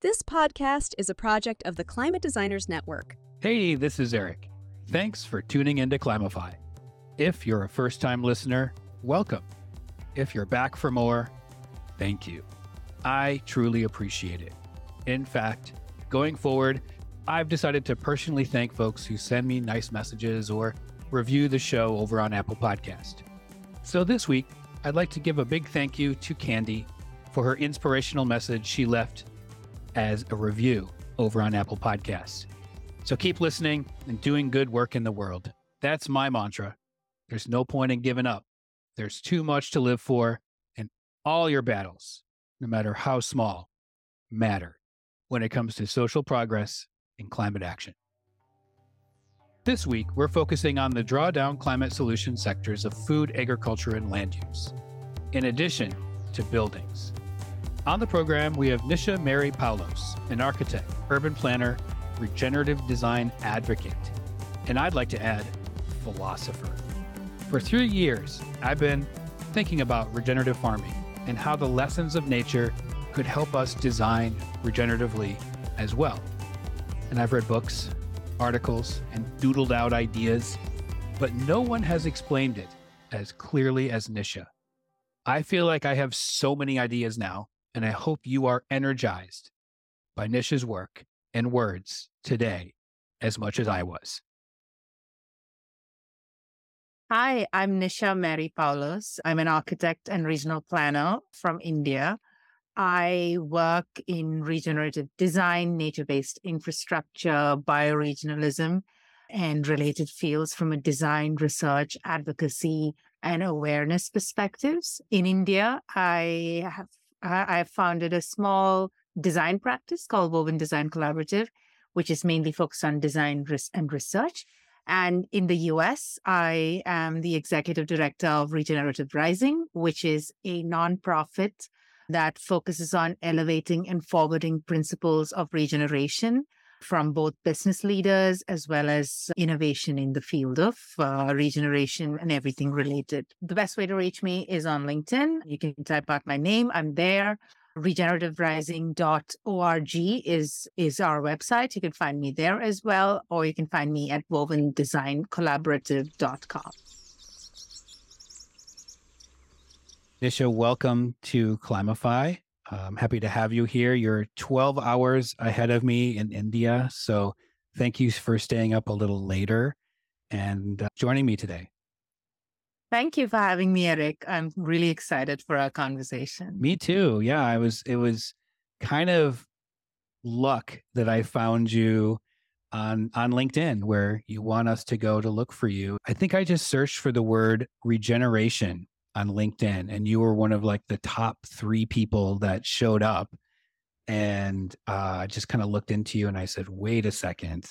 This podcast is a project of the Climate Designers Network. Hey, this is Eric. Thanks for tuning in to Climify. If you're a first time listener, welcome. If you're back for more, thank you. I truly appreciate it. In fact, going forward, I've decided to personally thank folks who send me nice messages or review the show over on Apple Podcast. So this week, I'd like to give a big thank you to Candy for her inspirational message she left as a review over on Apple Podcasts. So keep listening and doing good work in the world. That's my mantra. There's no point in giving up. There's too much to live for, and all your battles, no matter how small, matter when it comes to social progress and climate action. This week, we're focusing on the drawdown climate solution sectors of food, agriculture, and land use, in addition to buildings. On the program, we have Nisha Mary Poulose, an architect, urban planner, regenerative design advocate, and I'd like to add, philosopher. For three years, I've been thinking about regenerative farming and how the lessons of nature could help us design regeneratively as well. And I've read books, articles, and doodled out ideas, but no one has explained it as clearly as Nisha. I feel like I have so many ideas now, and I hope you are energized by Nisha's work and words today as much as I was. Hi, I'm Nisha Mary Poulose. I'm an architect and regional planner from India. I work in regenerative design, nature based infrastructure, bioregionalism, and related fields from a design, research, advocacy, and awareness perspectives. In India, I have I founded a small design practice called Woven Design Collaborative, which is mainly focused on design and research. And in the US, I am the executive director of Regenerative Rising, which is a nonprofit that focuses on elevating and forwarding principles of regeneration from both business leaders as well as innovation in the field of uh, regeneration and everything related. The best way to reach me is on LinkedIn. You can type out my name. I'm there. Regenerativerising.org is is our website. You can find me there as well, or you can find me at wovendesigncollaborative.com. Nisha, welcome to Climify. I'm happy to have you here. You're 12 hours ahead of me in India. So thank you for staying up a little later and uh, joining me today. Thank you for having me, Eric. I'm really excited for our conversation. Me too. Yeah, I was, it was kind of luck that I found you on on LinkedIn where you want us to go to look for you. I think I just searched for the word regeneration on LinkedIn, and you were one of like the top three people that showed up. And uh, I just kind of looked into you and I said, wait a second,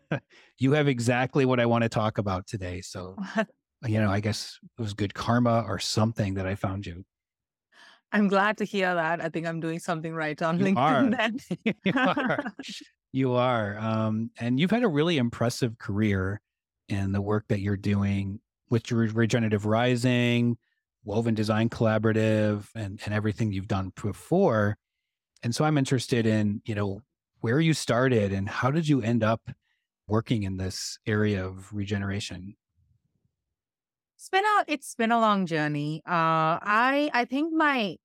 you have exactly what I want to talk about today. So, you know, I guess it was good karma or something that I found you. I'm glad to hear that. I think I'm doing something right on you LinkedIn you are. You are. Um, and you've had a really impressive career in the work that you're doing with regenerative rising, Woven Design Collaborative and, and everything you've done before. And so I'm interested in, you know, where you started and how did you end up working in this area of regeneration? It's been a it's been a long journey. Uh I I think my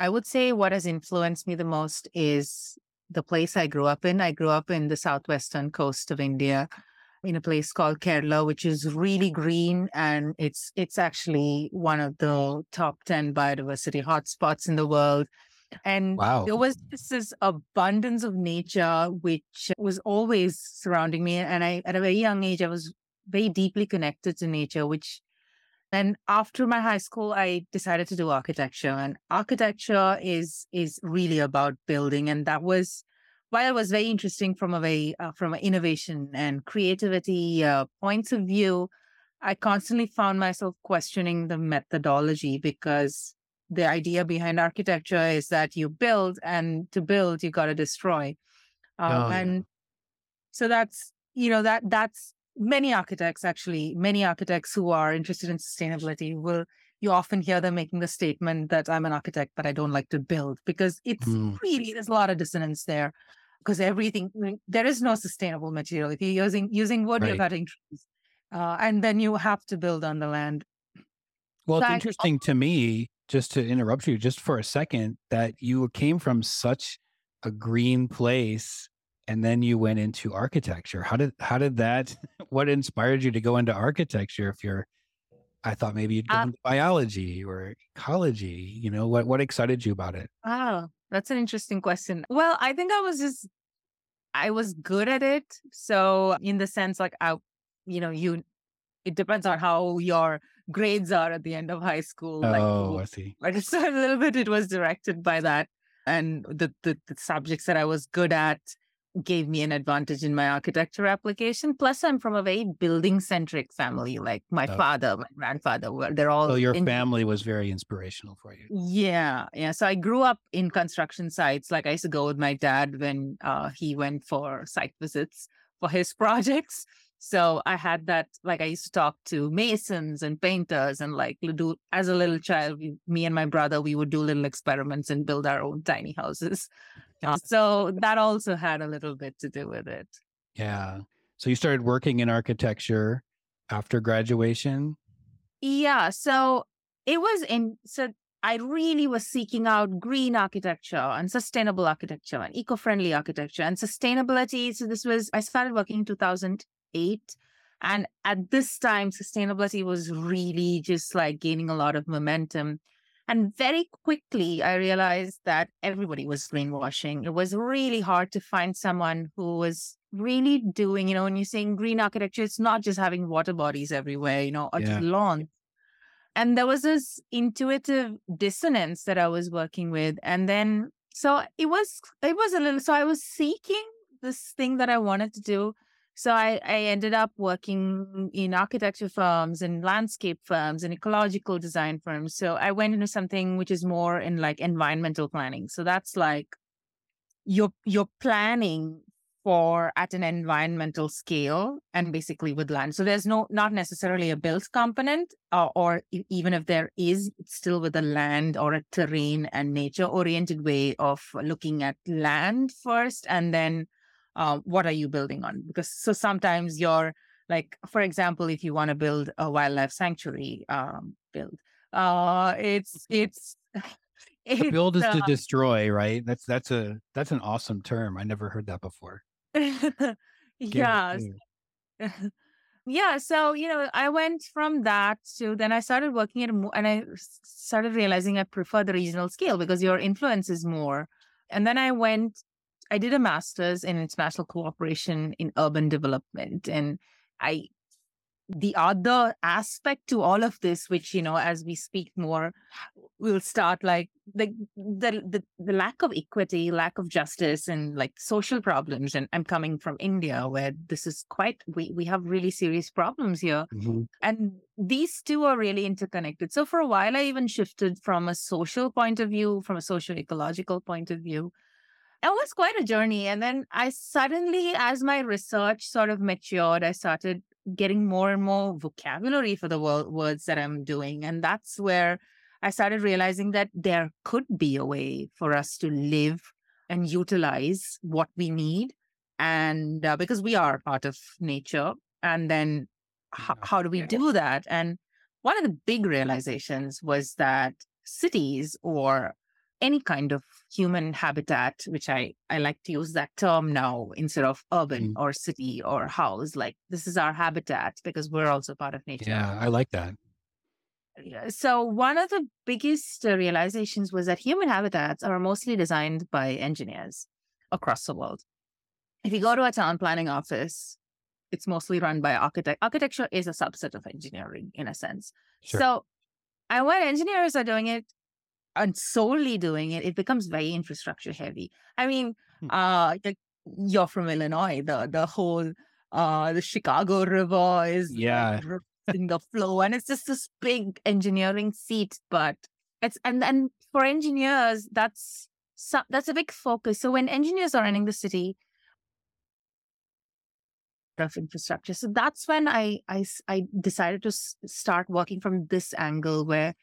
I would say what has influenced me the most is the place I grew up in. I grew up in the southwestern coast of India in a place called Kerala, which is really green and it's it's actually one of the top 10 biodiversity hotspots in the world. And wow. there was just this abundance of nature which was always surrounding me. And I at a very young age, I was very deeply connected to nature, which then after my high school, I decided to do architecture. And architecture is is really about building. And that was while it was very interesting from a very uh, from an innovation and creativity uh, points of view, I constantly found myself questioning the methodology because the idea behind architecture is that you build, and to build, you got to destroy, uh, oh, and yeah. so that's you know that that's many architects actually many architects who are interested in sustainability will you often hear them making the statement that I'm an architect, but I don't like to build because it's Mm. really, there's a lot of dissonance there because everything, I mean, there is no sustainable material. If you're using, using wood, you're cutting trees. Uh, and then you have to build on the land. Well, So it's I- interesting to me, just to interrupt you just for a second, that you came from such a green place and then you went into architecture. How did how did that what inspired you to go into architecture if you're I thought maybe you'd go Uh, into biology or ecology, you know, what what excited you about it? Oh, that's an interesting question. Well, I think I was just I was good at it. So in the sense like I you know, you it depends on how your grades are at the end of high school. Like Oh, I see. but so a little bit it was directed by that. And the, the the subjects that I was good at gave me an advantage in my architecture application. Plus I'm from a very building centric family. Like my Oh. father, my grandfather, were they're all So your in- family was very inspirational for you. yeah, yeah. So I grew up in construction sites. Like I used to go with my dad when uh, he went for site visits for his projects. So I had that. Like I used to talk to masons and painters, and like do as a little child, we, me and my brother, we would do little experiments and build our own tiny houses. So that also had a little bit to do with it. Yeah. So you started working in architecture after graduation? Yeah. So it was in, so I really was seeking out green architecture and sustainable architecture and eco friendly architecture and sustainability. So this was, I started working in 2008. And at this time, sustainability was really just like gaining a lot of momentum. And very quickly, I realized that everybody was greenwashing. It was really hard to find someone who was really doing, you know, when you're saying green architecture, it's not just having water bodies everywhere, you know, or just Yeah. lawns. And there was this intuitive dissonance that I was working with. And then, so it was, it was a little, so I was seeking this thing that I wanted to do. So I, I ended up working in architecture firms and landscape firms and ecological design firms. So I went into something which is more in like environmental planning. So that's like you're you're planning for at an environmental scale and basically with land. So there's no not necessarily a built component, uh, or e- even if there is, it's still with a land or a terrain and nature oriented way of looking at land first, and then um, what are you building on? Because so sometimes you're like, for example, if you want to build a wildlife sanctuary, um, build, uh, it's it's. To it's, build is to uh, destroy, right? That's that's a that's an awesome term. I never heard that before. Yeah yeah so you know i went from that to then i started working at and i started realizing i prefer the regional scale because your influence is more and then i went i did a master's in international cooperation in urban development and i the other aspect to all of this which you know as we speak more we'll start like the, the the the lack of equity lack of justice and like social problems and i'm coming from india where this is quite we we have really serious problems here Mhm. and these two are really interconnected so for a while i even shifted from a social point of view from a social ecological point of view it was quite a journey and then i suddenly as my research sort of matured i started getting more and more vocabulary for the wo- words that i'm doing and that's where i started realizing that there could be a way for us to live and utilize what we need and uh, because we are part of nature and then Yeah. how do we do that and one of the big realizations was that cities or any kind of human habitat, which I, I like to use that term now instead of urban mm. or city or house. Like this is our habitat because we're also part of nature. Yeah, I like that. So one of the biggest realizations was that human habitats are mostly designed by engineers across the world. If you go to a town planning office, it's mostly run by architect. Architecture is a subset of engineering in a sense. Sure. So, and when engineers are doing it and solely doing it, it becomes very infrastructure heavy. I mean, Hmm. uh, like, you're from Illinois. The the whole uh the Chicago River is Yeah. in the flow, and it's just this big engineering feat. But it's and and for engineers, that's so, that's a big focus. So when engineers are running the city, of infrastructure. So that's when I I decided to s- start working from this angle where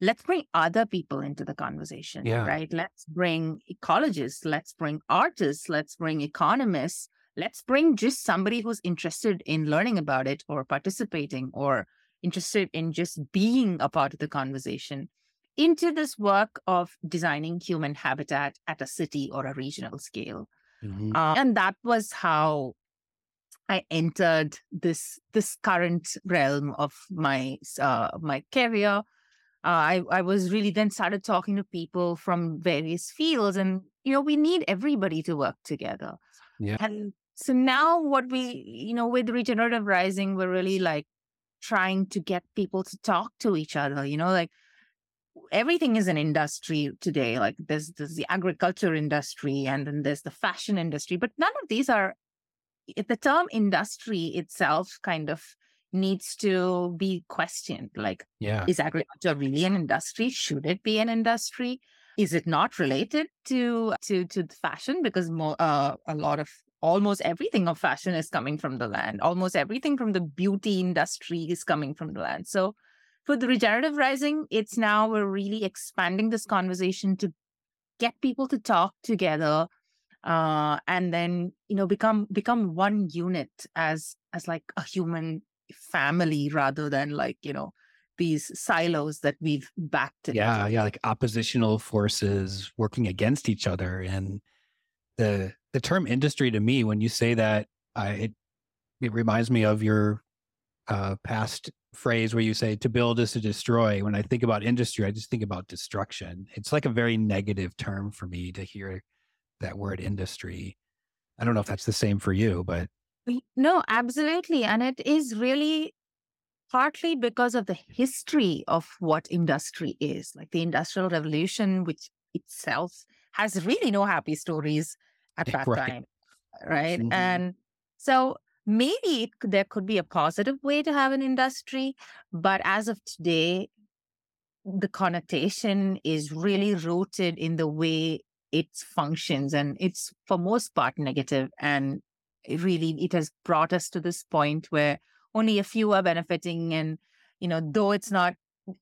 let's bring other people into the conversation, Yeah. right? Let's bring ecologists, let's bring artists, let's bring economists, let's bring just somebody who's interested in learning about it or participating or interested in just being a part of the conversation into this work of designing human habitat at a city or a regional scale. Mhm. Uh, and that was how I entered this this current realm of my uh, my career. Uh, I I was really then started talking to people from various fields, and you know we need everybody to work together. Yeah. And so now what we you know with regenerative rising, we're really like trying to get people to talk to each other. You know, like everything is an industry today. Like there's there's the agriculture industry, and then there's the fashion industry, but none of these are the term industry itself kind of needs to be questioned like Yeah. is agriculture really an industry? Should it be an industry? Is it not related to to to the fashion? Because more uh, a lot of almost everything of fashion is coming from the land. Almost everything from the beauty industry is coming from the land. So for the regenerative rising it's now we're really expanding this conversation to get people to talk together uh, and then you know become become one unit as as like a human family rather than like you know these silos that we've backed yeah yeah like oppositional forces working against each other and the the term industry to me when you say that i it, it reminds me of your uh past phrase where you say to build is to destroy. When i think about industry i just think about destruction. It's like a very negative term for me to hear that word industry. I don't know if that's the same for you but No, absolutely. And it is really partly because of the history of what industry is. Like the Industrial Revolution, which itself has really no happy stories at that Right. time. Right. Mhm. And so maybe it, there could be a positive way to have an industry. But as of today, the connotation is really rooted in the way it functions and it's for most part negative and it really it has brought us to this point where only a few are benefiting and you know though it's not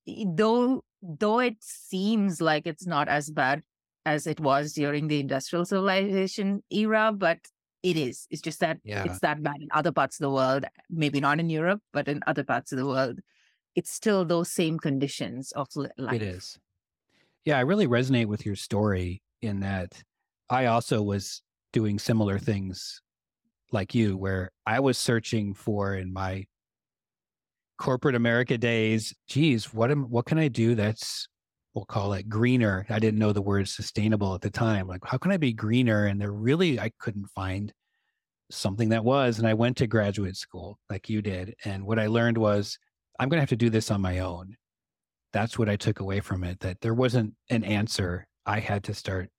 though though it seems like it's not as bad as it was during the industrial civilization era but it is it's just that Yeah. it's that bad in other parts of the world maybe not in europe but in other parts of the world it's still those same conditions of life It is. Yeah, I really resonate with your story in that I also was doing similar things like you, where I was searching for in my corporate America days, geez, what am what can I do that's we'll call it greener. I didn't know the word sustainable at the time. Like, how can I be greener? And there really I couldn't find something that was. And I went to graduate school like you did. And what I learned was I'm gonna have to do this on my own that's what I took away from it that there wasn't an answer. I had to start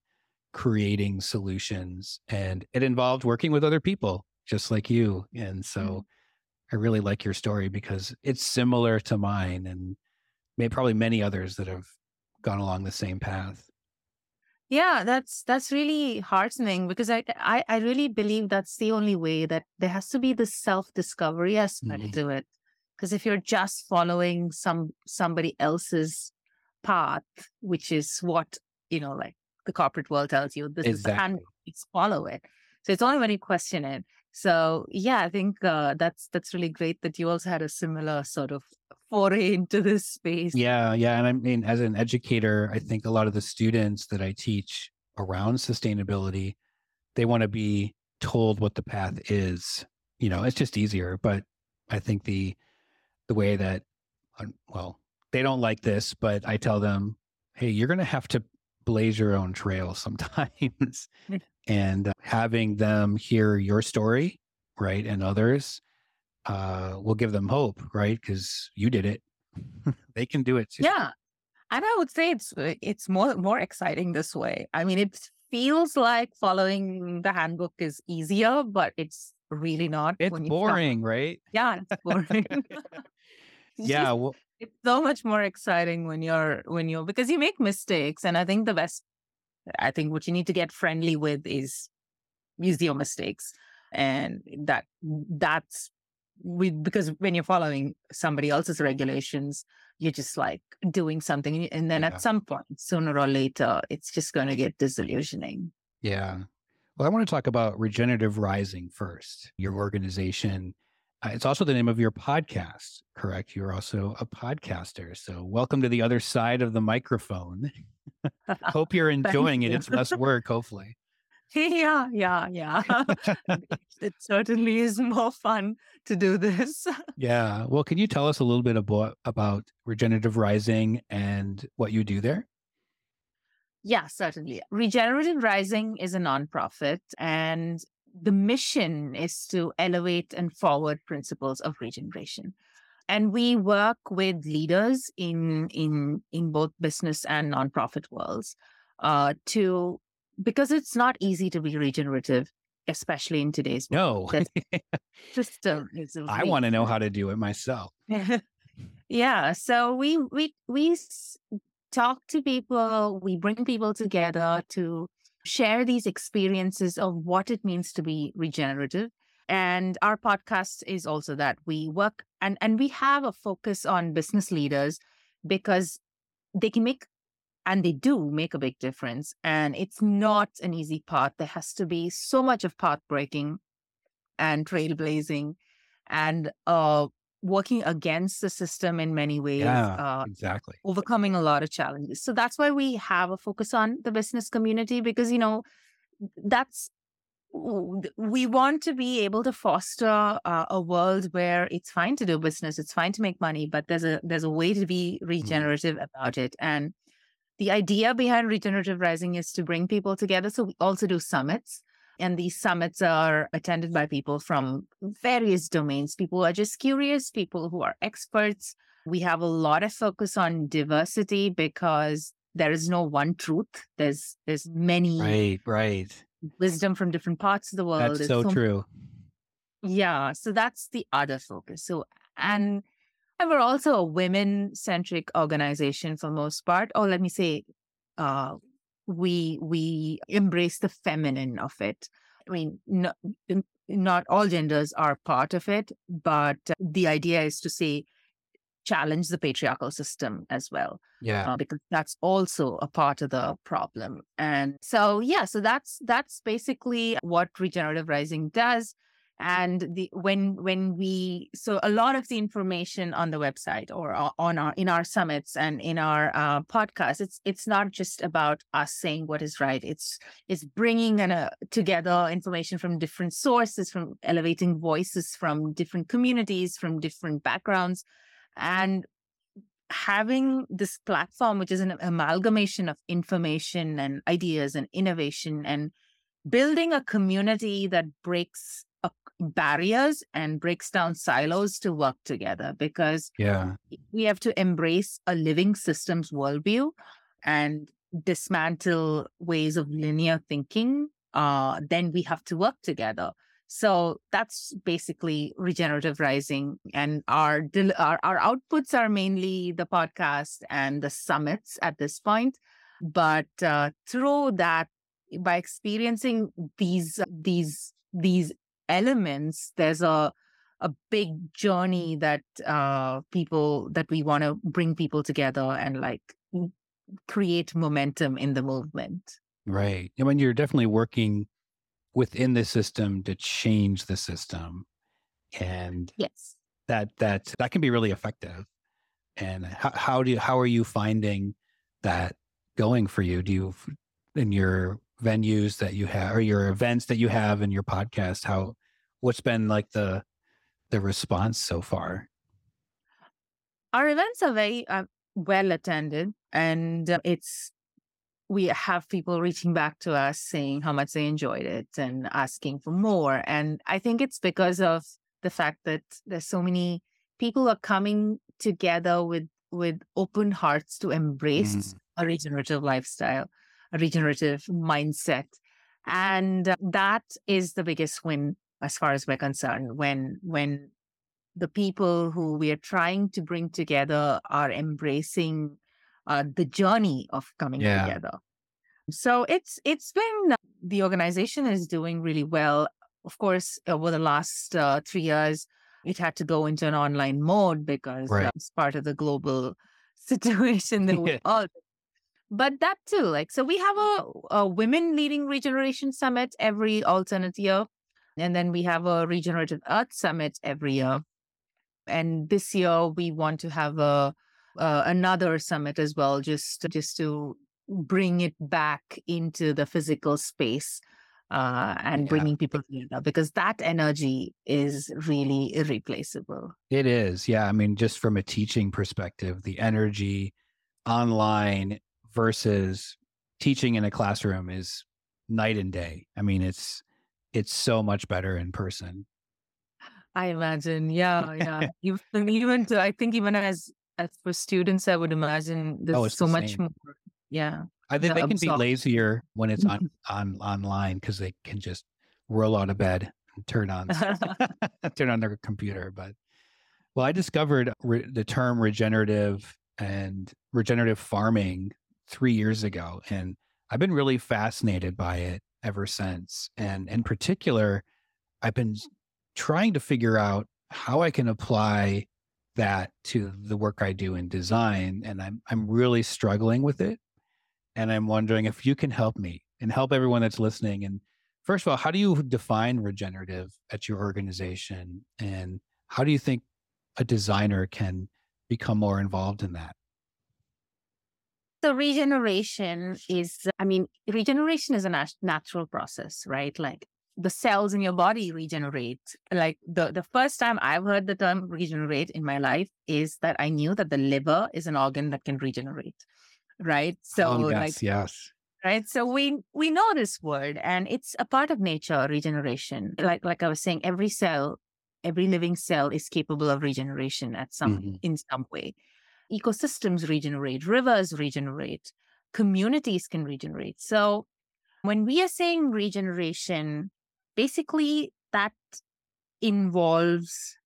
creating solutions and it involved working with other people just like you. And so I really like your story because it's similar to mine and maybe probably many others that have gone along the same path. Yeah, that's that's really heartening because I I, I really believe that's the only way that there has to be the self discovery aspect Mhm. to it. Because if you're just following some somebody else's path, which is what you know, like the corporate world tells you, this is the Exactly. handbook, follow it. So it's only when you question it. So yeah, I think uh, that's that's really great that you also had a similar sort of foray into this space. Yeah, yeah. And I mean, as an educator, I think a lot of the students that I teach around sustainability, they want to be told what the path is. You know, it's just easier. But I think the the way that, well, they don't like this, but I tell them, hey, you're going to have to blaze your own trail sometimes, Mm. and uh, having them hear your story, right, and others, uh, will give them hope, right? Because you did it. they can do it too. Yeah. And I would say it's uh, it's more more exciting this way. I mean, it feels like following the handbook is easier, but it's really not. It's when you start. boring, right? Yeah, it's boring. Yeah. Well, it's so much more exciting when you're when you're because you make mistakes, and I think the best. I think what you need to get friendly with is use your mistakes, and that that's we because when you're following somebody else's regulations you're just like doing something. And then Yeah. at some point, sooner or later, it's just going to get disillusioning. Yeah. Well, I want to talk about Regenerative Rising first, your organization. Uh, it's also the name of your podcast, correct? You're also a podcaster. So, welcome to the other side of the microphone. Hope you're enjoying it. you. It's less work, hopefully. yeah, yeah, yeah. it certainly is more fun to do this. Yeah. Well, can you tell us a little bit about, about Regenerative Rising and what you do there? Yeah, certainly. Regenerative Rising is a nonprofit, and the mission is to elevate and forward principles of regeneration. And we work with leaders in in in both business and nonprofit worlds uh, to because it's not easy to be regenerative, especially in today's No, system. Is I want to know how to do it myself. yeah so we we we talk to people we bring people together to share these experiences of what it means to be regenerative. And our podcast is also that. We work and and we have a focus on business leaders because they can make and they do make a big difference. And it's not an easy path. There has to be so much of path breaking and trailblazing and uh working against the system in many ways Yeah, uh, exactly. overcoming a lot of challenges. So that's why we have a focus on the business community because you know that's we want to be able to foster uh, a world where it's fine to do business it's fine to make money but there's a there's a way to be regenerative about it. And the idea behind regenerative rising is to bring people together. So we also do summits and these summits are attended by people from various domains people who are just curious people who are experts we have a lot of focus on diversity because there is no one truth there's there's many Right, right. wisdom from different parts of the world That's There's so so true. yeah, so that's the other focus. So, and, and we're also a women centric organization for most part. Or let me say, uh, we we embrace the feminine of it. I mean, not, not all genders are part of it, but the idea is to say challenge the patriarchal system as well Yeah. uh, because that's also a part of the problem. And so, yeah, so that's that's basically what regenerative rising does. And the when when we so a lot of the information on the website or on our in our summits and in our uh, podcast, it's it's not just about us saying what is right. It's it's bringing an, uh, together information from different sources, from elevating voices from different communities, from different backgrounds, and having this platform, which is an amalgamation of information and ideas and innovation, and building a community that breaks barriers and breaks down silos to work together because Yeah. we have to embrace a living systems worldview and dismantle ways of linear thinking. Uh, then we have to work together. So that's basically regenerative rising, and our del- our our outputs are mainly the podcast and the summits at this point. But uh, through that, by experiencing these these these elements, there's a a big journey that uh, people that we want to bring people together and like create momentum in the movement. Right. I mean, you're definitely working within the system to change the system. And Yes. that that that can be really effective. And how, how do you, how are you finding that going for you? Do you in your venues that you have or your events that you have in your podcast, how what's been like the the response so far? Our events are very uh, well attended, and uh, it's we have people reaching back to us saying how much they enjoyed it and asking for more. And I think it's because of the fact that there's so many people are coming together with with open hearts to embrace a regenerative lifestyle, regenerative mindset. And uh, that is the biggest win as far as we're concerned when when the people who we are trying to bring together are embracing uh, the journey of coming Yeah. together. So it's it's been the organization is doing really well. Of course, over the last uh, three years, it had to go into an online mode because Right. uh, it's part of the global situation that we all but that too like so we have a, a women leading regeneration summit every alternate year and then we have a regenerative earth summit every year and this year we want to have a uh, another summit as well just just to bring it back into the physical space uh, and Yeah. bringing people together because that energy is really irreplaceable. It is. Yeah. I mean, just from a teaching perspective, the energy online versus teaching in a classroom is night and day. I mean, it's it's so much better in person. I imagine, yeah, yeah. even, even to, I think even as as for students, I would imagine there's Oh, it's so the much more. Yeah, I think The they can be lazier when it's on, on online because they can just roll out of bed and turn on turn on their computer. But well, I discovered re- the term regenerative and regenerative farming three years ago, and I've been really fascinated by it ever since. And in particular, I've been trying to figure out how I can apply that to the work I do in design, and I'm I'm really struggling with it. And I'm wondering if you can help me and help everyone that's listening. And first of all, how do you define regenerative at your organization? And how do you think a designer can become more involved in that? So regeneration is, I mean, regeneration is a nat- natural process, right? Like the cells in your body regenerate. Like the, the first time I've heard the term regenerate in my life is that I knew that the liver is an organ that can regenerate, right? So oh, yes, like, yes. right? So we we know this word and it's a part of nature, regeneration. Like like I was saying, every cell, every living cell is capable of regeneration at some Mhm. in some way ecosystems regenerate, rivers regenerate, communities can regenerate. So when we are saying regeneration, basically that involves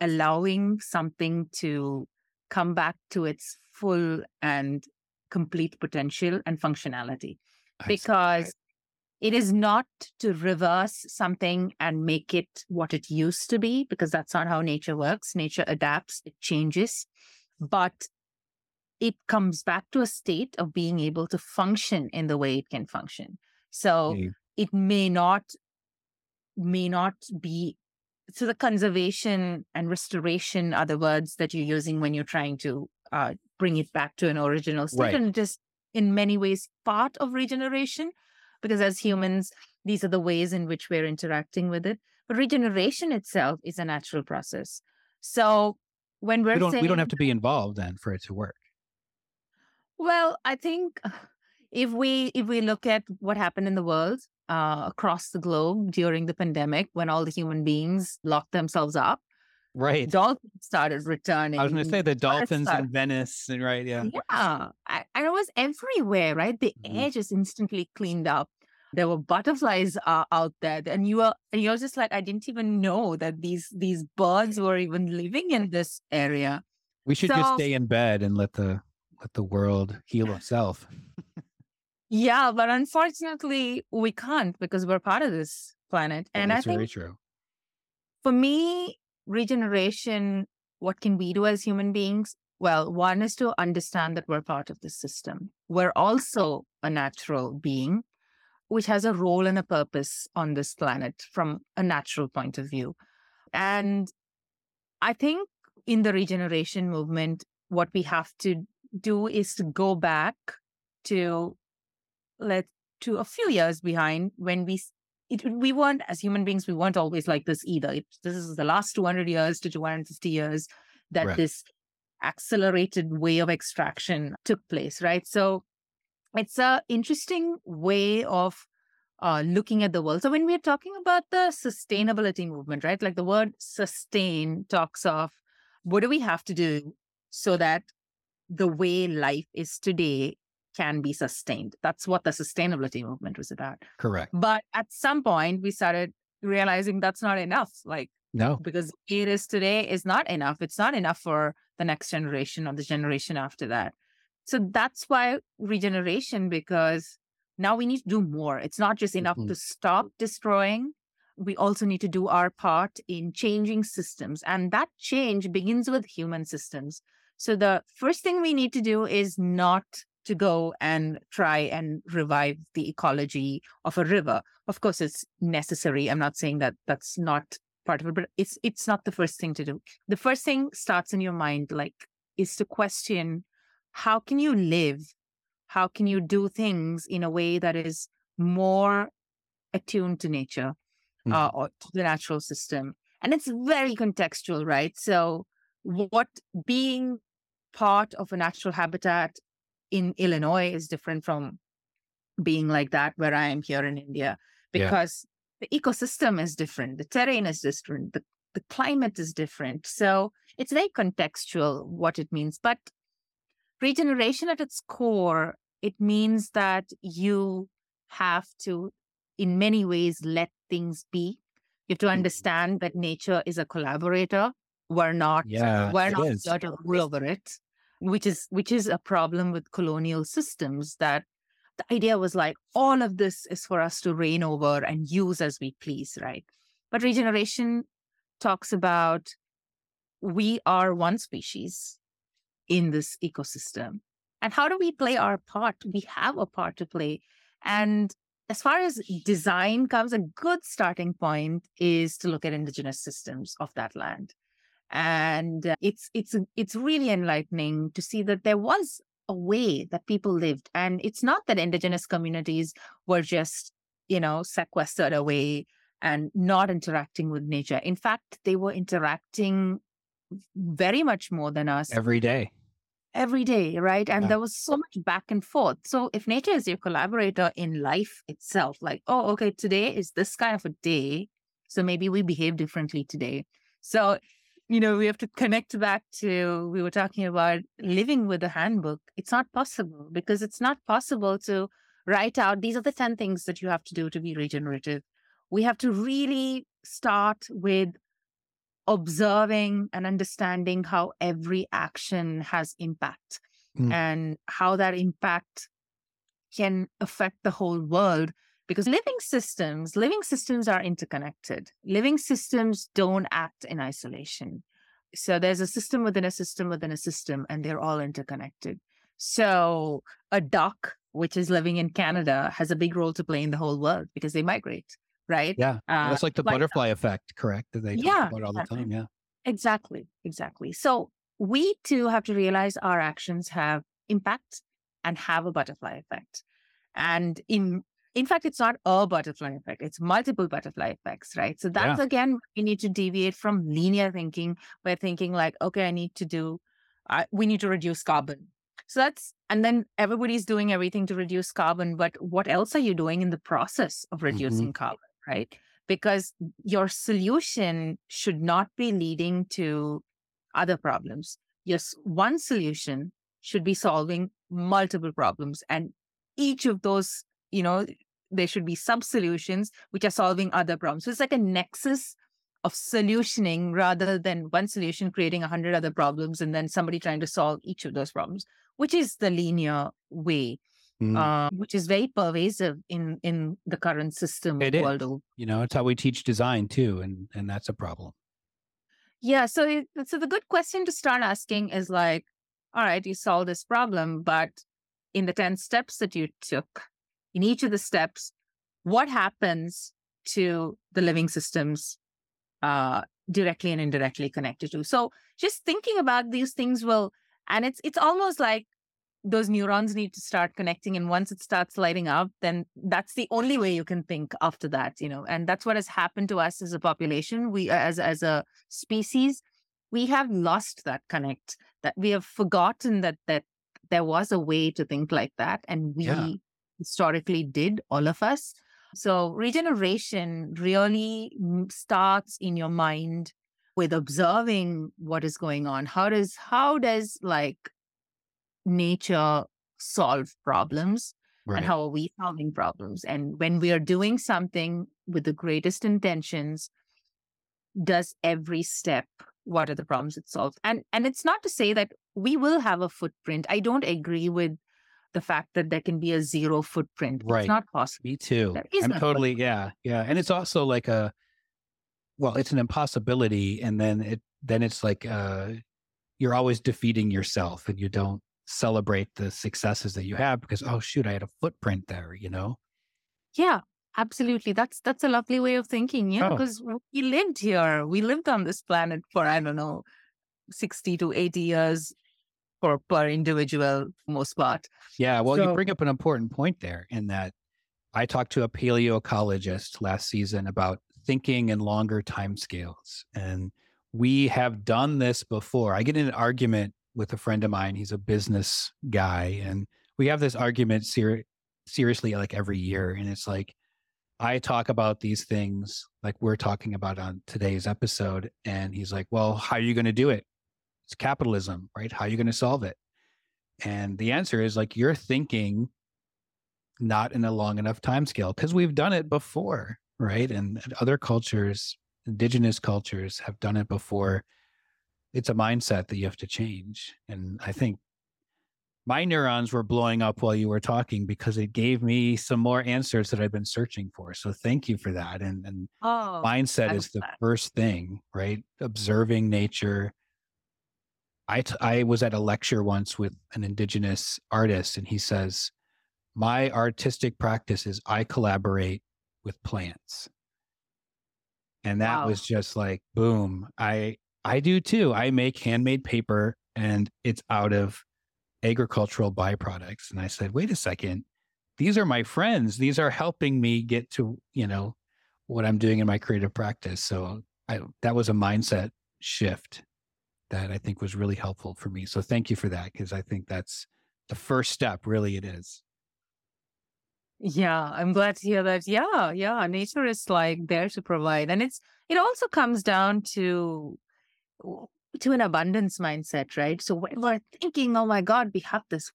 allowing something to come back to its full and complete potential and functionality. Because it is not to reverse something and make it what it used to be because that's not how nature works. Nature adapts it changes but it comes back to a state of being able to function in the way it can function so Okay. it may not may not be so the conservation and restoration are the words that you're using when you're trying to uh, bring it back to an original state Right. and it is in many ways part of regeneration because as humans these are the ways in which we're interacting with it but regeneration itself is a natural process so when we're we don't saying we don't have to be involved then for it to work. well, I think if we if we look at what happened in the world uh, across the globe during the pandemic, when all the human beings locked themselves up, Right. dolphins started returning. I was going to say the dolphins started- in Venice, and right, yeah. yeah, I, and it was everywhere, right? The Mhm. air just instantly cleaned up. There were butterflies uh, out there, and you were and you're just like, I didn't even know that these these birds were even living in this area. We should just stay in bed and let the let the world heal itself. Yeah, but unfortunately, we can't because we're part of this planet. And I That's think very true. for me, regeneration, what can we do as human beings? Well, one is to understand that we're part of the system. We're also a natural being, which has a role and a purpose on this planet from a natural point of view. And I think in the regeneration movement, what we have to do is to go back to let to a few years behind when we it, we weren't as human beings we weren't always like this either it, this is the last 200 years to 250 years that Right. this accelerated way of extraction took place right so it's a interesting way of uh, looking at the world so when we're talking about the sustainability movement right like the word sustain talks of what do we have to do so that the way life is today can be sustained that's what the sustainability movement was about Correct. but at some point, we started realizing that's not enough. Like, No. because it is today is not enough. It's not enough for the next generation or the generation after that. So that's why regeneration, because now we need to do more. It's not just enough Mhm. to stop destroying. We also need to do our part in changing systems. And that change begins with human systems. So the first thing we need to do is not to go and try and revive the ecology of a river. Of course, it's necessary. I'm not saying that that's not part of it, but it's it's not the first thing to do. The first thing starts in your mind, like, is to question how can you live? How can you do things in a way that is more attuned to nature Mm. uh, or to the natural system? And it's very contextual, right? So, what being part of a natural habitat in Illinois is different from being like that where I am here in India Yeah. because the ecosystem is different, the terrain is different, the, the climate is different. So it's very contextual what it means. But regeneration at its core, it means that you have to, in many ways, let things be. You have to Mhm. understand that nature is a collaborator. We're not Yeah, we're not is. here to rule over it, which is which is a problem with colonial systems. That the idea was like all of this is for us to reign over and use as we please, right? But regeneration talks about we are one species in this ecosystem. And how do we play our part? We have a part to play. And as far as design comes, a good starting point is to look at indigenous systems of that land. And uh, it's it's it's really enlightening to see that there was a way that people lived. And it's not that indigenous communities were just, you know, sequestered away and not interacting with nature. In fact, they were interacting very much more than us Every day. Every day, right? And Yeah. there was so much back and forth. So if nature is your collaborator in life itself, like, oh, okay, today is this kind of a day. So maybe we behave differently today. So, you know, we have to connect back to, we were talking about living with a handbook. It's not possible because it's not possible to write out these are the 10 things that you have to do to be regenerative. We have to really start with observing and understanding how every action has impact Mm. and how that impact can affect the whole world because living systems living systems are interconnected. Living systems don't act in isolation. So there's a system within a system within a system and they're all interconnected. So a duck which is living in canada has a big role to play in the whole world because they migrate right Yeah. Uh, That's like the like- butterfly effect, correct? That they talk Yeah, about all the time. Yeah. Exactly, exactly. So we too have to realize our actions have impact and have a butterfly effect. And in in fact, it's not a butterfly effect, it's multiple butterfly effects, right? So that's again we need to deviate from linear thinking, where thinking like, okay, I need to do we need to reduce carbon. So that's and then everybody's doing everything to reduce carbon, but what else are you doing in the process of reducing carbon, right? because your solution should not be leading to other problems. Yes, one solution should be solving multiple problems. And each of those, you know, there should be sub solutions which are solving other problems. So it's like a nexus of solutioning rather than one solution creating a hundred other problems and then somebody trying to solve each of those problems, which is the linear way, Mm. uh, which is very pervasive in in the current system It world over. you know, it's how we teach design too, and and that's a problem. Yeah. So, it, so the good question to start asking is like, all right, you solve this problem, but in the 10 steps that you took, in each of the steps, what happens to the living systems uh, directly and indirectly connected to? So just thinking about these things will, and it's, it's almost like those neurons need to start connecting. And once it starts lighting up, then that's the only way you can think after that, you know, and that's what has happened to us as a population. We, uh, as, as a species, we have lost that connect, that we have forgotten that, that there was a way to think like that. And we Yeah. historically did, all of us. So regeneration really starts in your mind with observing what is going on. How does, how does like nature solve problems? Right. and how are we solving problems and when we are doing something with the greatest intentions does every step what are the problems it solves and and it's not to say that we will have a footprint i don't agree with the fact that there can be a zero footprint Right. it's not possible Me too. I'm totally yeah, yeah. And it's also like a well, it's an impossibility and then it then it's like uh you're always defeating yourself and you don't celebrate the successes that you have because oh shoot i had a footprint there you know Yeah, absolutely. That's that's a lovely way of thinking. Yeah, Oh. because we lived here. We lived on this planet for I don't know, sixty to eighty years for per individual most part. Yeah, well, you bring up an important point there in that I talked to a paleoecologist last season about thinking in longer timescales. And we have done this before. I get in an argument with a friend of mine. He's a business guy. And we have this argument ser- seriously like every year. And it's like, I talk about these things like we're talking about on today's episode. And he's like, well, how are you going to do it? It's capitalism, right? How are you going to solve it? And the answer is like you're thinking not in a long enough time scale because we've done it before, right? And other cultures, indigenous cultures have done it before. It's a mindset that you have to change. And I think my neurons were blowing up while you were talking because it gave me some more answers that I've been searching for. So thank you for that. And and Oh, mindset is the that. first thing, right? Observing nature. I, t- I was at a lecture once with an indigenous artist, and he says, My artistic practice is I collaborate with plants. And that Wow. was just like, boom. I I do too. I make handmade paper and it's out of agricultural byproducts. And I said, wait a second, these are my friends. These are helping me get to, you know, what I'm doing in my creative practice. So I, that was a mindset shift that I think was really helpful for me. So thank you for that because I think that's the first step. Really, it is. Yeah, I'm glad to hear that. Yeah, yeah. Nature is like there to provide. And it's it also comes down to to an abundance mindset, right? So when we're thinking, oh my God, we have this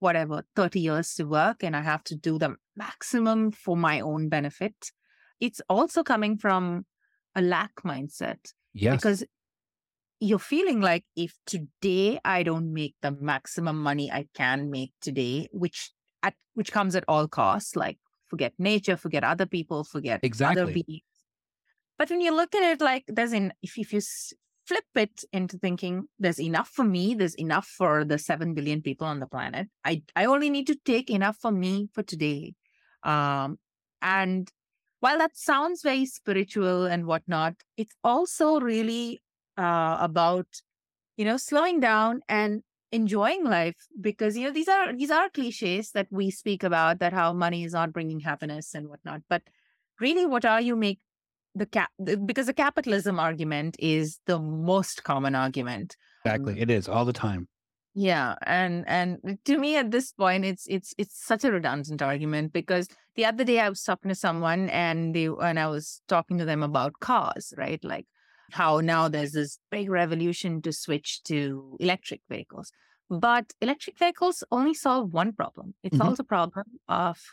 whatever 30 years to work and I have to do the maximum for my own benefit. It's also coming from a lack mindset Yes. because you're feeling like if today I don't make the maximum money I can make today, which at which comes at all costs, like forget nature, forget other people, forget other Exactly. beings. But when you look at it like there's in if if you flip it into thinking there's enough for me, there's enough for the seven billion people on the planet. I I only need to take enough for me for today. Um and while that sounds very spiritual and whatnot, it's also really uh, about you know slowing down and enjoying life because you know these are these are cliches that we speak about that how money is not bringing happiness and whatnot but really what are you make the cap because the capitalism argument is the most common argument exactly. It is all the time. yeah and and to me at this point it's it's it's such a redundant argument because the other day i was talking to someone and they and i was talking to them about cars right like how now there's this big revolution to switch to electric vehicles but electric vehicles only solve one problem it Mhm. solves a problem of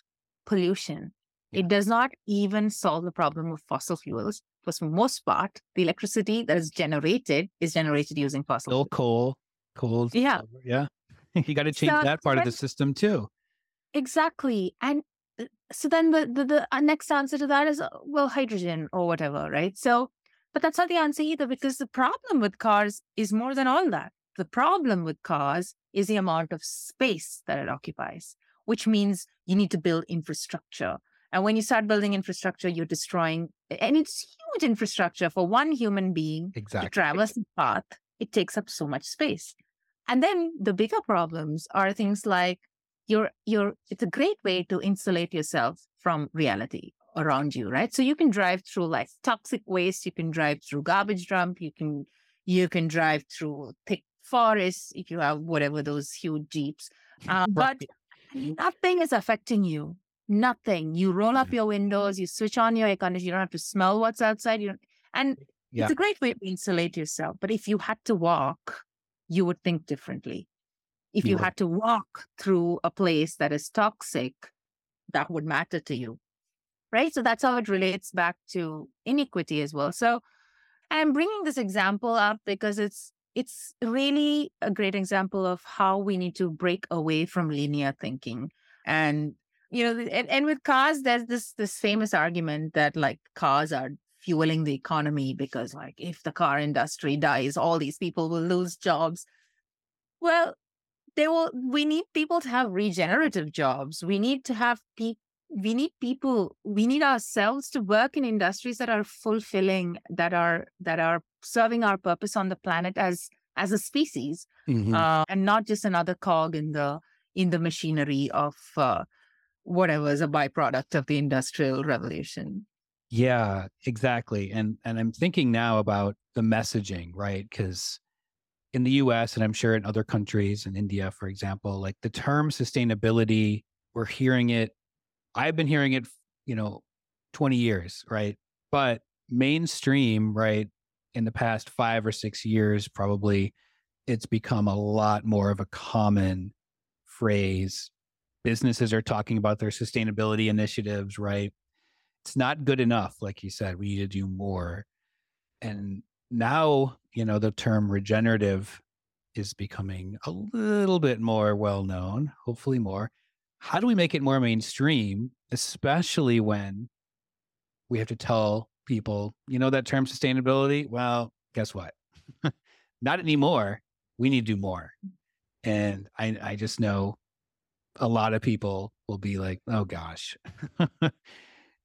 pollution Yeah. it does not even solve the problem of fossil fuels because, for most part the electricity that is generated is generated using fossil Still fuels coal, coal. Yeah. Yeah. you got to change So that part of the system too. Exactly. And uh, so then the, the, the uh, next answer to that is, uh, well, hydrogen or whatever, right? So, but that's not the answer either because the problem with cars is more than all that. The problem with cars is the amount of space that it occupies, which means you need to build infrastructure. And when you start building infrastructure, you're destroying, and it's huge infrastructure for one human being to Exactly. traverse the path, it takes up so much space. And then the bigger problems are things like you're you're it's a great way to insulate yourself from reality around you, right? So you can drive through like toxic waste, you can drive through garbage dump, you can you can drive through thick forests if you have whatever those huge jeeps. Uh, but nothing is affecting you. Nothing. You roll up mm-hmm. your windows, you switch on your air conditioner, you don't have to smell what's outside. You don't, and Yeah. it's a great way to insulate yourself. But if you had to walk, you would think differently. If You you had to walk through a place that is toxic, that would matter to you. Right. So that's how it relates back to inequity as well. So I'm bringing this example up because it's it's really a great example of how we need to break away from linear thinking. And you know, and, and with cars, there's this this famous argument that like cars are fueling the economy because like if the car industry dies all these people will lose jobs well they will we need people to have regenerative jobs we need to have people we need people we need ourselves to work in industries that are fulfilling that are that are serving our purpose on the planet as as a species Mhm. uh, and not just another cog in the in the machinery of uh, whatever is a byproduct of the industrial revolution Yeah, exactly. And and I'm thinking now about the messaging, right? Because in the US and I'm sure in other countries, in India, for example, like the term sustainability, we're hearing it. I've been hearing it, you know, 20 years, right? But mainstream, right, in the past five or six years, probably it's become a lot more of a common phrase. Businesses are talking about their sustainability initiatives, right? it's not good enough like you said we need to do more. And now you know the term regenerative is becoming a little bit more well known hopefully more. How do we make it more mainstream especially when we have to tell people you know that term sustainability? Well guess what? Not anymore. We need to do more. And i i just know a lot of people will be like oh gosh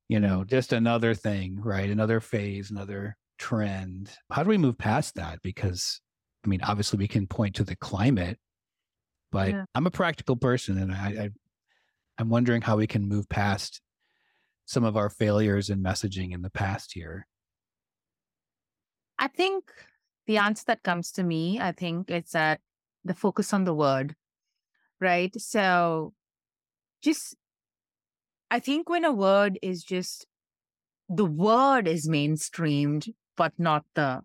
you know, just another thing, right? Another phase, another trend. How do we move past that? Because, I mean, obviously we can point to the climate, but Yeah. I'm a practical person, and I, I, I'm wondering how we can move past some of our failures in messaging in the past year. i think the answer that comes to me i think it's that the focus on the word right? So just i think when a word is just the word is mainstreamed but not the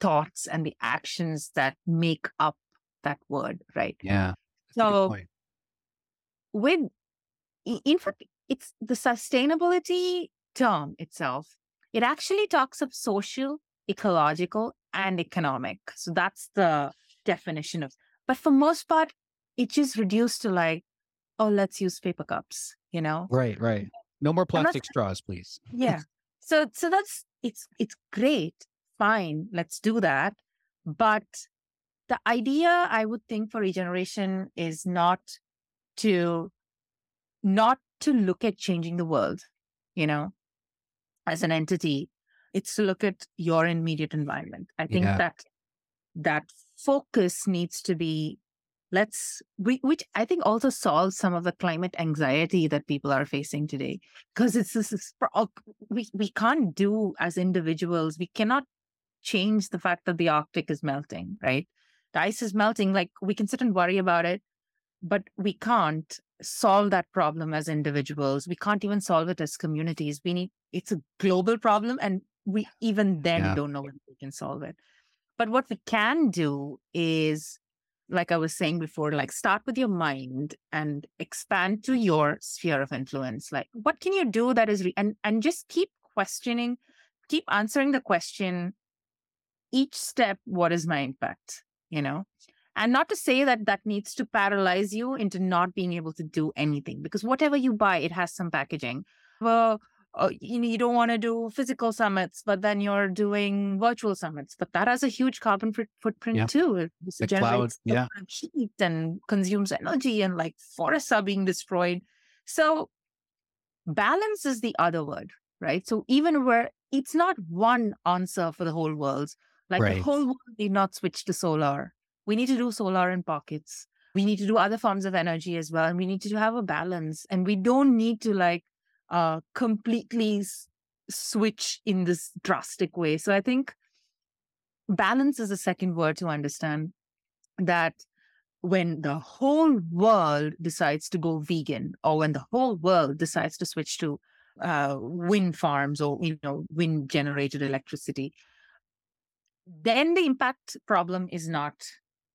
thoughts and the actions that make up that word right? Yeah. That's a good So- with in fact it's the sustainability term itself it actually talks of social ecological and economic. So that's the definition of but for most part it's just reduced to like oh let's use paper cups you know Right, right. No more plastic straws, please. yeah so so that's it's it's great fine let's do that but the idea i would think for regeneration is not to not to look at changing the world you know as an entity it's to look at your immediate environment i think Yeah. that that focus needs to be let's we, which i think also solves some of the climate anxiety that people are facing today. Because it's this is uh, we we can't do as individuals we cannot change the fact that the arctic is melting right? The ice is melting like we can sit and worry about it but we can't solve that problem as individuals. We can't even solve it as communities. We need it's a global problem and we even then Yeah. don't know when we can solve it. But what we can do is like i was saying before like start with your mind and expand to your sphere of influence. Like what can you do that is re- and and just keep questioning keep answering the question each step what is my impact you know? And not to say that that needs to paralyze you into not being able to do anything because whatever you buy it has some packaging. Well uh, you, know, you don't want to do physical summits but then you're doing virtual summits but that has a huge carbon foot- footprint Yeah. too it The cloud, generates yeah. heat and consumes energy and like forests are being destroyed so balance is the other word right so even where it's not one answer for the whole world like Right. the whole world need not switch to solar we need to do solar in pockets we need to do other forms of energy as well and we need to have a balance and we don't need to like uh completely s- switch in this drastic way. So i think balance is the second word to understand that when the whole world decides to go vegan or when the whole world decides to switch to uh, wind farms or you know wind generated electricity then the impact problem is not.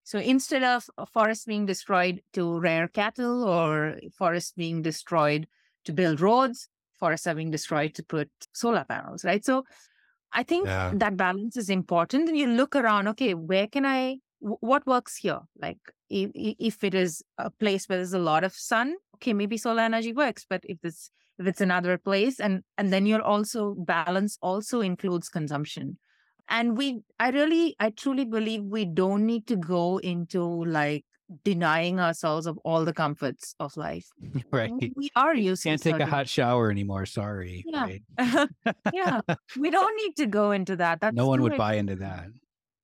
So instead of a forest being destroyed to rear cattle or forests being destroyed to build roads forests are being destroyed to put solar panels right? So i think Yeah. that balance is important. And you look around okay where can i what works here? Like if, if it is a place where there's a lot of sun okay maybe solar energy works but if it's, if it's another place and and then you're also balance also includes consumption. And we i really i truly believe we don't need to go into like denying ourselves of all the comforts of life right. we are used Can't take a hot shower anymore. Sorry. Yeah. Right? yeah we don't need to go into that that's no one would buy into that.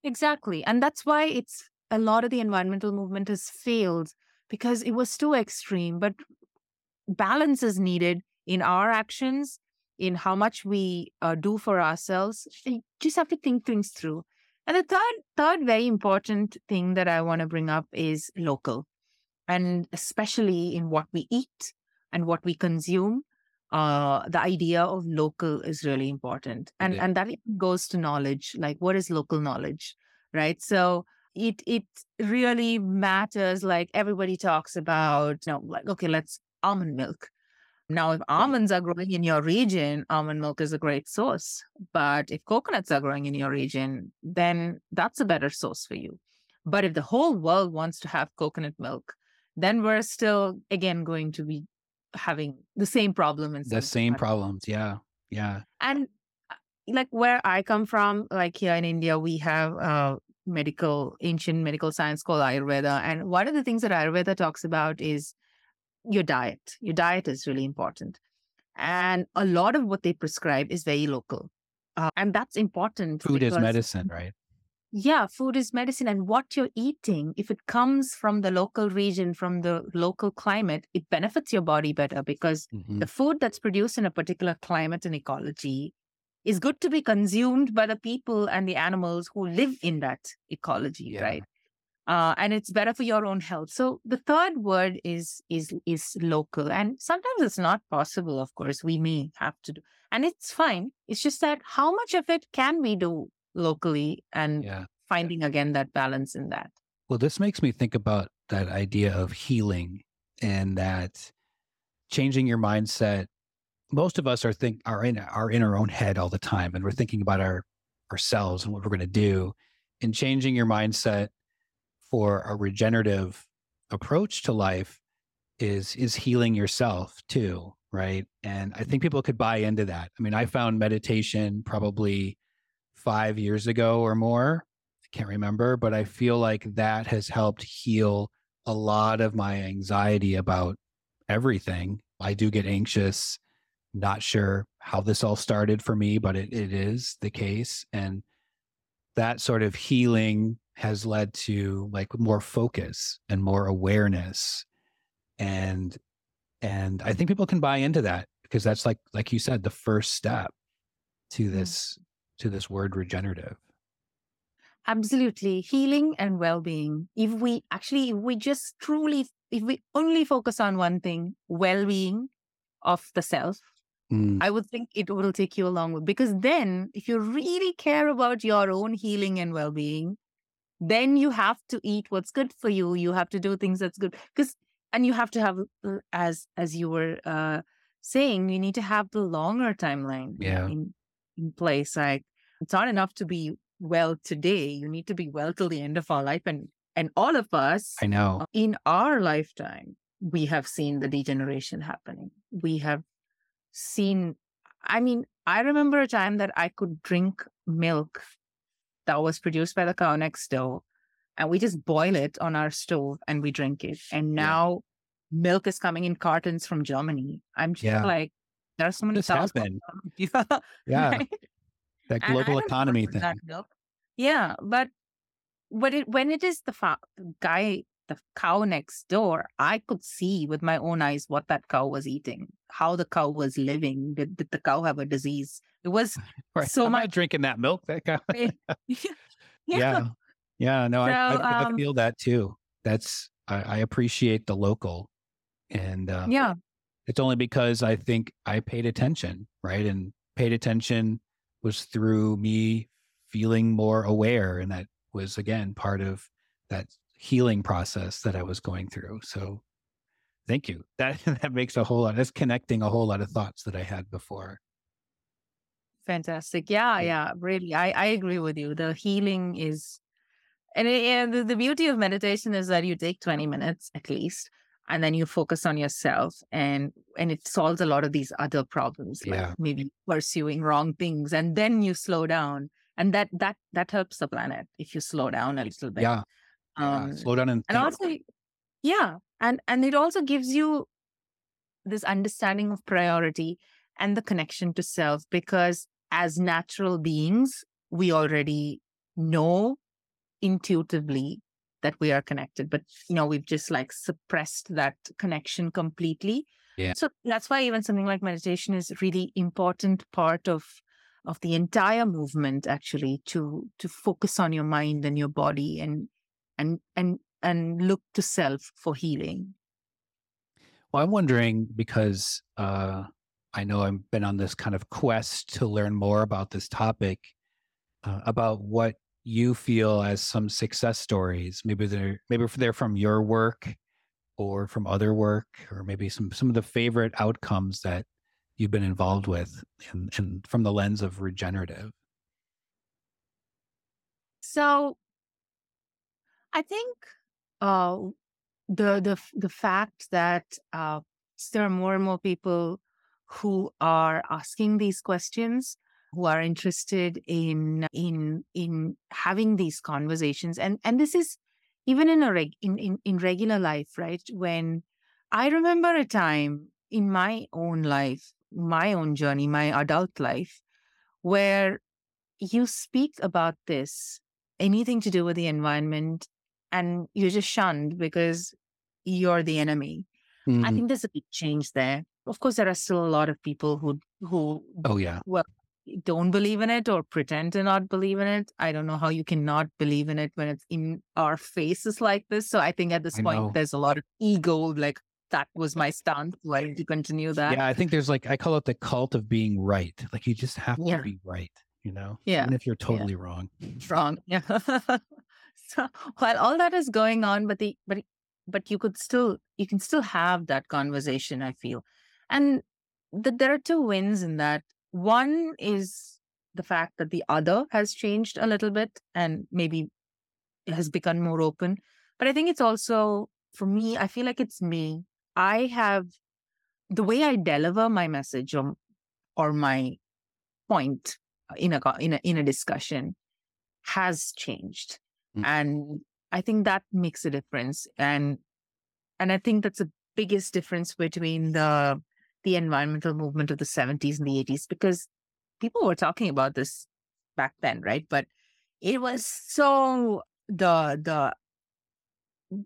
Exactly. And that's why it's a lot of the environmental movement has failed because it was too extreme. But balance is needed in our actions, in how much we uh, do for ourselves. You just have to think things through. And the third, third very important thing that I want to bring up is local, and especially in what we eat and what we consume. Uh, the idea of local is really important, and is. and that goes to knowledge. Like, what is local knowledge, right? So it it really matters. Like everybody talks about, you know, like okay, let's almond milk. Now, if almonds are growing in your region, almond milk is a great source. But if coconuts are growing in your region, then that's a better source for you. But if the whole world wants to have coconut milk, then we're still again going to be having the same problem And The same countries. problems. Yeah. Yeah. And uh, like where I come from, like here in India, we have uh, medical, ancient medical science called Ayurveda. And one of the things that Ayurveda talks about is your diet. Your diet is really important. And a lot of what they prescribe is very local. Uh, and that's important. Food is medicine, right? yeah, food is medicine. And what you're eating, if it comes from the local region, from the local climate, it benefits your body better because Mhm. the food that's produced in a particular climate and ecology is good to be consumed by the people and the animals who live in that ecology, Yeah. right? Uh, and it's better for your own health. So the third word is is is local, and sometimes it's not possible. Of course, we may have to do, and it's fine. It's just that how much of it can we do locally, and Yeah. finding again that balance in that. Well, this makes me think about that idea of healing and that changing your mindset. Most of us are think are in are in our own head all the time, and we're thinking about our ourselves and what we're going to do. And changing your mindset for a regenerative approach to life is is healing yourself too, right? And I think people could buy into that. I mean, I found meditation probably five years ago or more. I can't remember, but I feel like that has helped heal a lot of my anxiety about everything. I do get anxious, not sure how this all started for me, but it, it is the case. And that sort of healing has led to like more focus and more awareness. And and I think people can buy into that because that's like like you said, the first step to this to this word regenerative. Absolutely. Healing and well being. If we actually, if we just truly, if we only focus on one thing, well being of the self, Mm, I would think it will take you a long way. Because then, if you really care about your own healing and well being, then you have to eat what's good for you. You have to do things that's good. Because, and you have to have, uh, as as you were uh, saying, you need to have the longer timeline Yeah. in, in place. Like, it's not enough to be well today. You need to be well till the end of our life. And and all of us I know. in our lifetime, we have seen the degeneration happening. We have seen, I mean, I remember a time that I could drink milk that was produced by the cow next door, and we just boil it on our stove and we drink it. And Yeah. now milk is coming in cartons from Germany. I'm just Yeah. like, there are so many This cows happened. coming- Yeah. Yeah. right? That global economy thing. Yeah, but but it when it is the fa- the guy, the cow next door, I could see with my own eyes what that cow was eating, how the cow was living. Did, did the cow have a disease? It was Right. so I'm much- drinking that milk. That guy. yeah. yeah. Yeah. No, I, I, So, I um, feel that too. That's, I, I appreciate the local. And uh, yeah, it's only because I think I paid attention, right? And paid attention was through me feeling more aware. And that was, again, part of that healing process that I was going through. So thank you. That, that makes a whole lot, that's connecting a whole lot of thoughts that I had before. fantastic. Yeah, Yeah. really. I I agree with you. The healing is, and, it, and the, the beauty of meditation is that you take twenty minutes at least. and then you focus on yourself and and it solves a lot of these other problems like Yeah. maybe pursuing wrong things and then you slow down and that that that helps the planet if you slow down a little bit Yeah. Yeah. um Slow down and, and also yeah and and it also gives you this understanding of priority and the connection to self because as natural beings we already know intuitively that we are connected but you know we've just like suppressed that connection completely Yeah. so that's why even something like meditation is really important part of of the entire movement actually to to focus on your mind and your body and and and and look to self for healing Well, I'm wondering because uh, I know I've been on this kind of quest to learn more about this topic, uh, about what you feel as some success stories. Maybe they're maybe they're from your work, or from other work, or maybe some some of the favorite outcomes that you've been involved with, and, and from the lens of regenerative. So I think uh, the the the fact that uh, there are more and more people who are asking these questions, who are interested in in in having these conversations, and and this is even in a reg, in, in in regular life, right? When I remember a time in my own life, my own journey, my adult life, where you speak about this anything to do with the environment and you're just shunned because you're the enemy. I Mhm. think there's a big change there. Of course, there are still a lot of people who who Oh yeah, well don't believe in it or pretend to not believe in it. I don't know how you cannot believe in it when it's in our faces like this. So I think at this I point know. there's a lot of ego, like that was my stance. Why did you continue that? yeah. I think there's like I call it the cult of being right. Like you just have Yeah. to be right, you know, Yeah, even if you're totally wrong. wrong. Yeah. so while all that is going on, but the but but you could still you can still have that conversation. I feel, and th- there are two wins in that. One is the fact that the other has changed a little bit and maybe has become more open. But I think it's also for me. I feel like it's me. I have the way I deliver my message or or my point in a in a in a discussion has changed Mm. and i think that makes a difference and and i think that's the biggest difference between the the environmental movement of the 70s and the 80s because people were talking about this back then right but it was so the the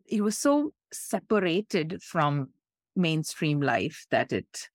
it was so separated from mainstream life that it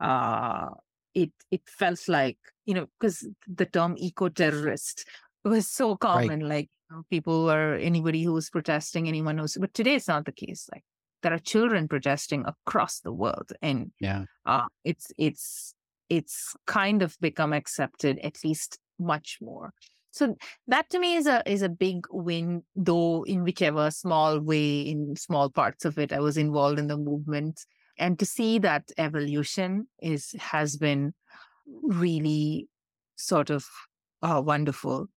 uh it it felt like you know because the term eco terrorist was so common like you know, people or anybody who's protesting anyone who's but today it's not the case like there are children protesting across the world and Yeah, uh it's it's it's kind of become accepted at least much more. So that to me is a is a big win though in whichever small way in small parts of it i was involved in the movement. And to see that evolution is has been really sort of uh, wonderful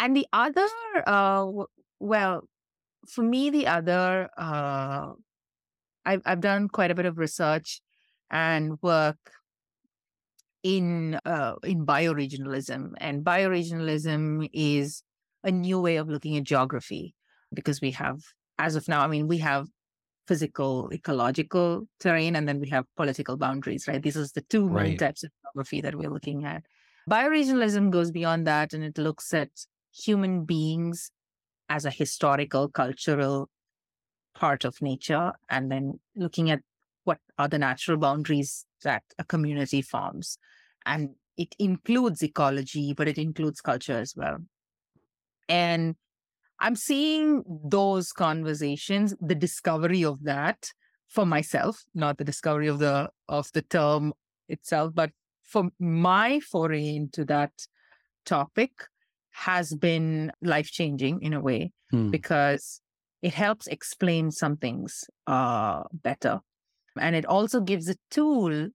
and the other uh w- well for me the other uh I've, I've done quite a bit of research and work in uh, in bioregionalism and bioregionalism is a new way of looking at geography because we have as of now i mean we have physical ecological terrain and then we have political boundaries right? These are the two main types of geography that we're looking at. Bioregionalism goes beyond that and it looks at human beings as a historical cultural part of nature and then looking at what are the natural boundaries that a community forms. And it includes ecology but it includes culture as well. And i'm seeing those conversations the discovery of that for myself not the discovery of the of the term itself but for my foray into that topic has been life changing in a way Hmm. because it helps explain some things uh, better. And it also gives a tool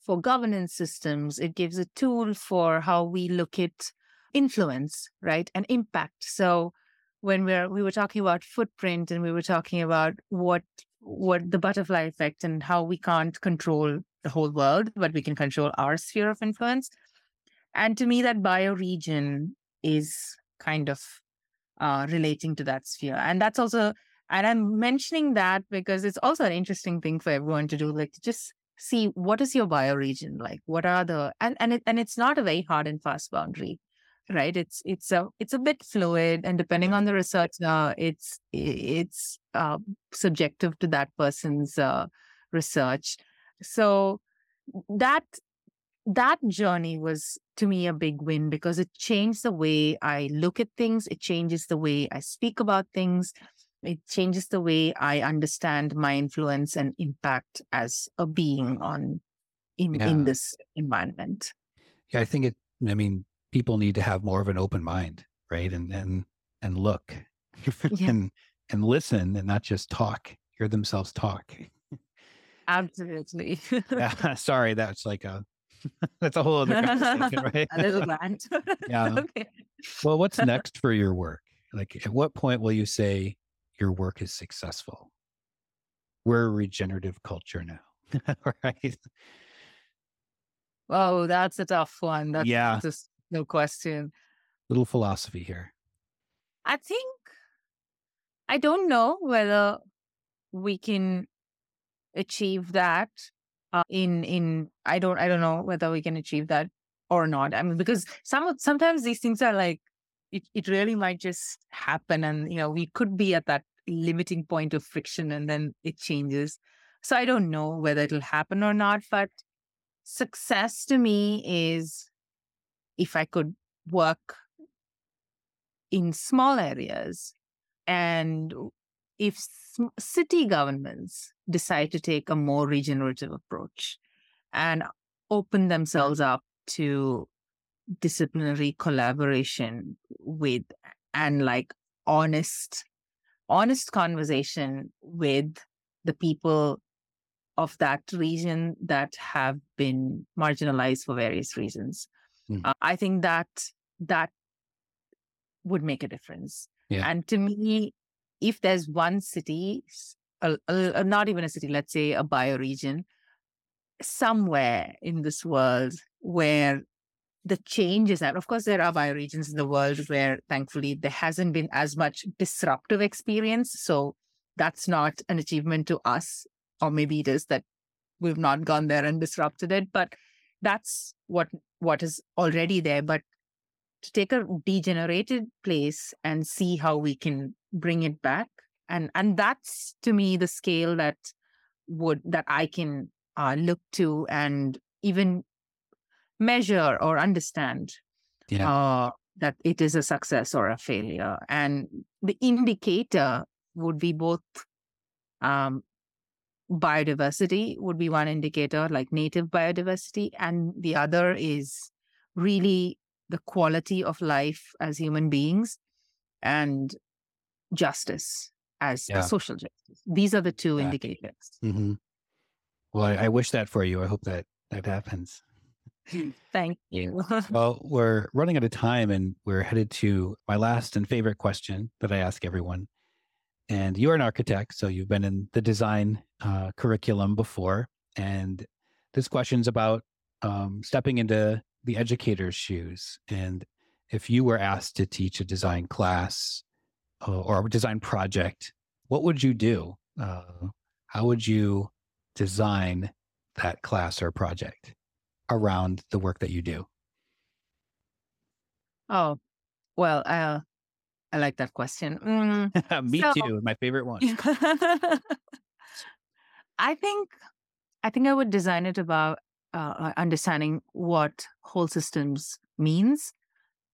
for governance systems. It gives a tool for how we look at influence, right? And impact. So when we're we were talking about footprint and we were talking about what what the butterfly effect and how we can't control the whole world, but we can control our sphere of influence. And to me, that bioregion is kind of uh, relating to that sphere. And that's also, and I'm mentioning that because it's also an interesting thing for everyone to do, like to just see what is your bioregion like? What are the and and, it, and it's not a very hard and fast boundary right? It's it's a it's a bit fluid and depending on the research uh, it's it's uh, subjective to that person's uh, research. So that that journey was to me a big win because it changed the way i look at things it changes the way i speak about things it changes the way i understand my influence and impact as a being on in Yeah. in this environment Yeah, I think it. I mean, people need to have more of an open mind, right? And and and look, Yeah. and and listen, and not just talk. Hear themselves talk. absolutely Yeah, sorry, that's like a that's a whole other conversation, right? rant Yeah. okay Well, what's next for your work? Like, at what point will you say your work is successful? We're a regenerative culture now, right? oh that's a tough one that's Yeah. just no question Little philosophy here. I think I don't know whether we can achieve that uh, in in I don't I don't know whether we can achieve that or not. I mean because some sometimes these things are like it it really might just happen and you know we could be at that limiting point of friction and then it changes. So I don't know whether it'll happen or not but success to me is if I could work in small areas and if city governments decide to take a more regenerative approach and open themselves up to disciplinary collaboration with and like honest honest conversation with the people of that region that have been marginalized for various reasons Mm. Uh, i think that that would make a difference Yeah. and to me if there's one city a- a- not even a city let's say a bioregion somewhere in this world where the changes are of course there are bioregions in the world where thankfully there hasn't been as much disruptive experience so that's not an achievement to us or maybe it is that we've not gone there and disrupted it but that's what what is already there. But to take a degenerated place and see how we can bring it back. And and that's to me the scale that would that i can uh, look to and even measure or understand Yeah. uh, that it is a success or a failure. And the indicator would be both um, biodiversity would be one indicator like native biodiversity and the other is really the quality of life as human beings. And justice as Yeah. social justice these are the two Yeah. indicators hmm Well, I, I wish that for you. I hope that that happens. thank you Well, we're running out of time and we're headed to my last and favorite question that I ask everyone. And you're an architect, so you've been in the design uh, curriculum before. And this question's about um, stepping into the educator's shoes. And if you were asked to teach a design class uh, or a design project, what would you do? Uh, how would you design that class or project around the work that you do? oh well uh, i like that question Mm, Me So- too. My favorite one. I think I think I would design it about uh, uh, understanding what whole systems means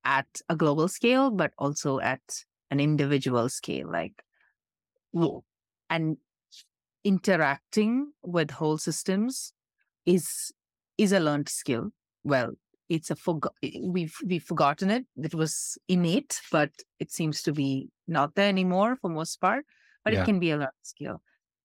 at a global scale, but also at an individual scale, like and interacting with whole systems is is a learned skill. Well, it's a forgo- we've we've forgotten it. It was innate, but it seems to be not there anymore for most part. But Yeah. it can be a learned skill.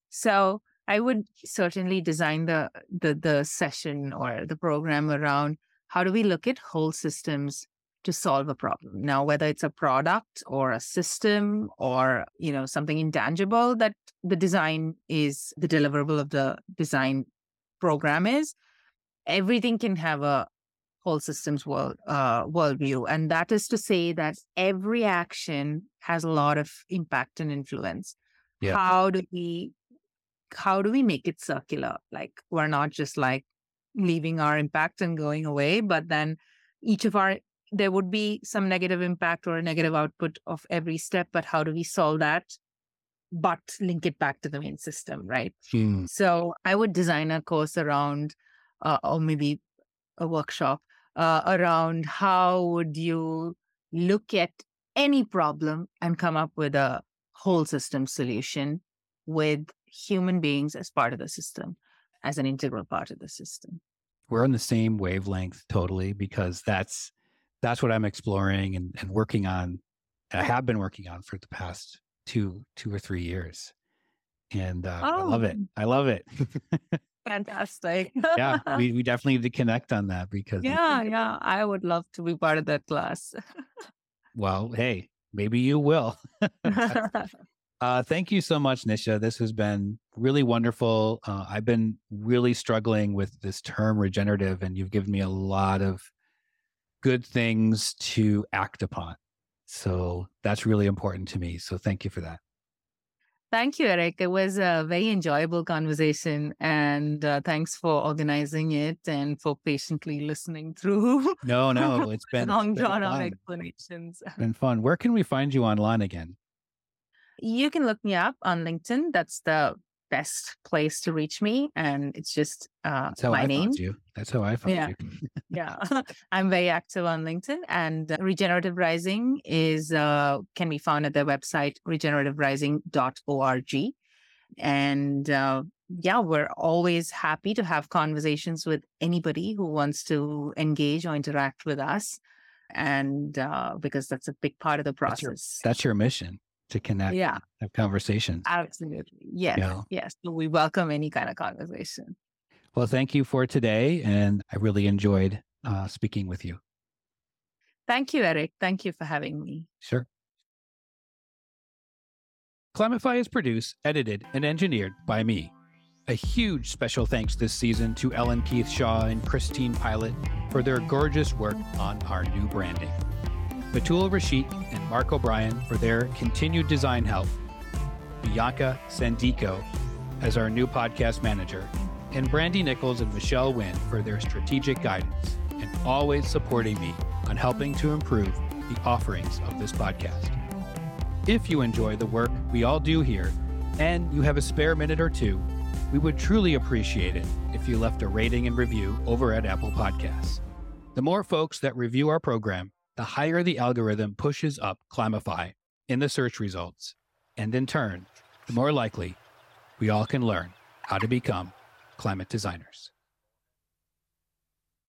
So I would certainly design the the the session or the program around how do we look at whole systems to solve a problem. Now, whether it's a product or a system or, you know, something intangible that the design is the deliverable of the design program is, everything can have a whole systems world uh, worldview, and that is to say that every action has a lot of impact and influence. Yeah. How do we how do we make it circular? Like we're not just like leaving our impact and going away, but then each of our there would be some negative impact or a negative output of every step, but how do we solve that? But link it back to the main system, right? Hmm. So I would design a course around, uh, or maybe a workshop uh, around how would you look at any problem and come up with a whole system solution with human beings as part of the system, as an integral part of the system. We're on the same wavelength totally because that's that's what I'm exploring and, and working on. I have been working on for the past two two or three years, and uh, I love it. I love it. Fantastic. yeah, we, we definitely need to connect on that because yeah, yeah, I would love to be part of that class. well, hey, maybe you will. uh, thank you so much, Nisha. This has been really wonderful. Uh, I've been really struggling with this term regenerative, and you've given me a lot of good things to act upon. So that's really important to me. So thank you for that. Thank you, Eric. It was a very enjoyable conversation. And uh, thanks for organizing it and for patiently listening through. No, no, it's been long drawn out explanations. It's been fun. Where can we find you online again? You can look me up on LinkedIn. That's the best place to reach me. And it's just uh, That's how my I name. found you. That's how I found Yeah. you. yeah i'm very active on linkedin and uh, regenerative rising is uh, can be found at their website regenerativerising.org and uh, yeah we're always happy to have conversations with anybody who wants to engage or interact with us and uh, because that's a big part of the That's your- process That's your mission to connect, yeah have conversations. absolutely yes Yeah. yes we welcome any kind of conversation Well, thank you for today. And I really enjoyed uh, speaking with you. thank you eric thank you for having me Sure. Climify is produced, edited, and engineered by me. A huge special thanks this season to Ellen Keith Shaw and Christine Pilot for their gorgeous work on our new branding. Batul Rashik and Mark O'Brien for their continued design help. Bianca Sandico as our new podcast manager, and Brandy Nichols and Michelle Wynn for their strategic guidance and always supporting me on helping to improve the offerings of this podcast. If you enjoy the work we all do here and you have a spare minute or two, we would truly appreciate it if you left a rating and review over at Apple Podcasts. The more folks that review our program, the higher the algorithm pushes up Climify in the search results. And in turn, the more likely we all can learn how to become climate designers.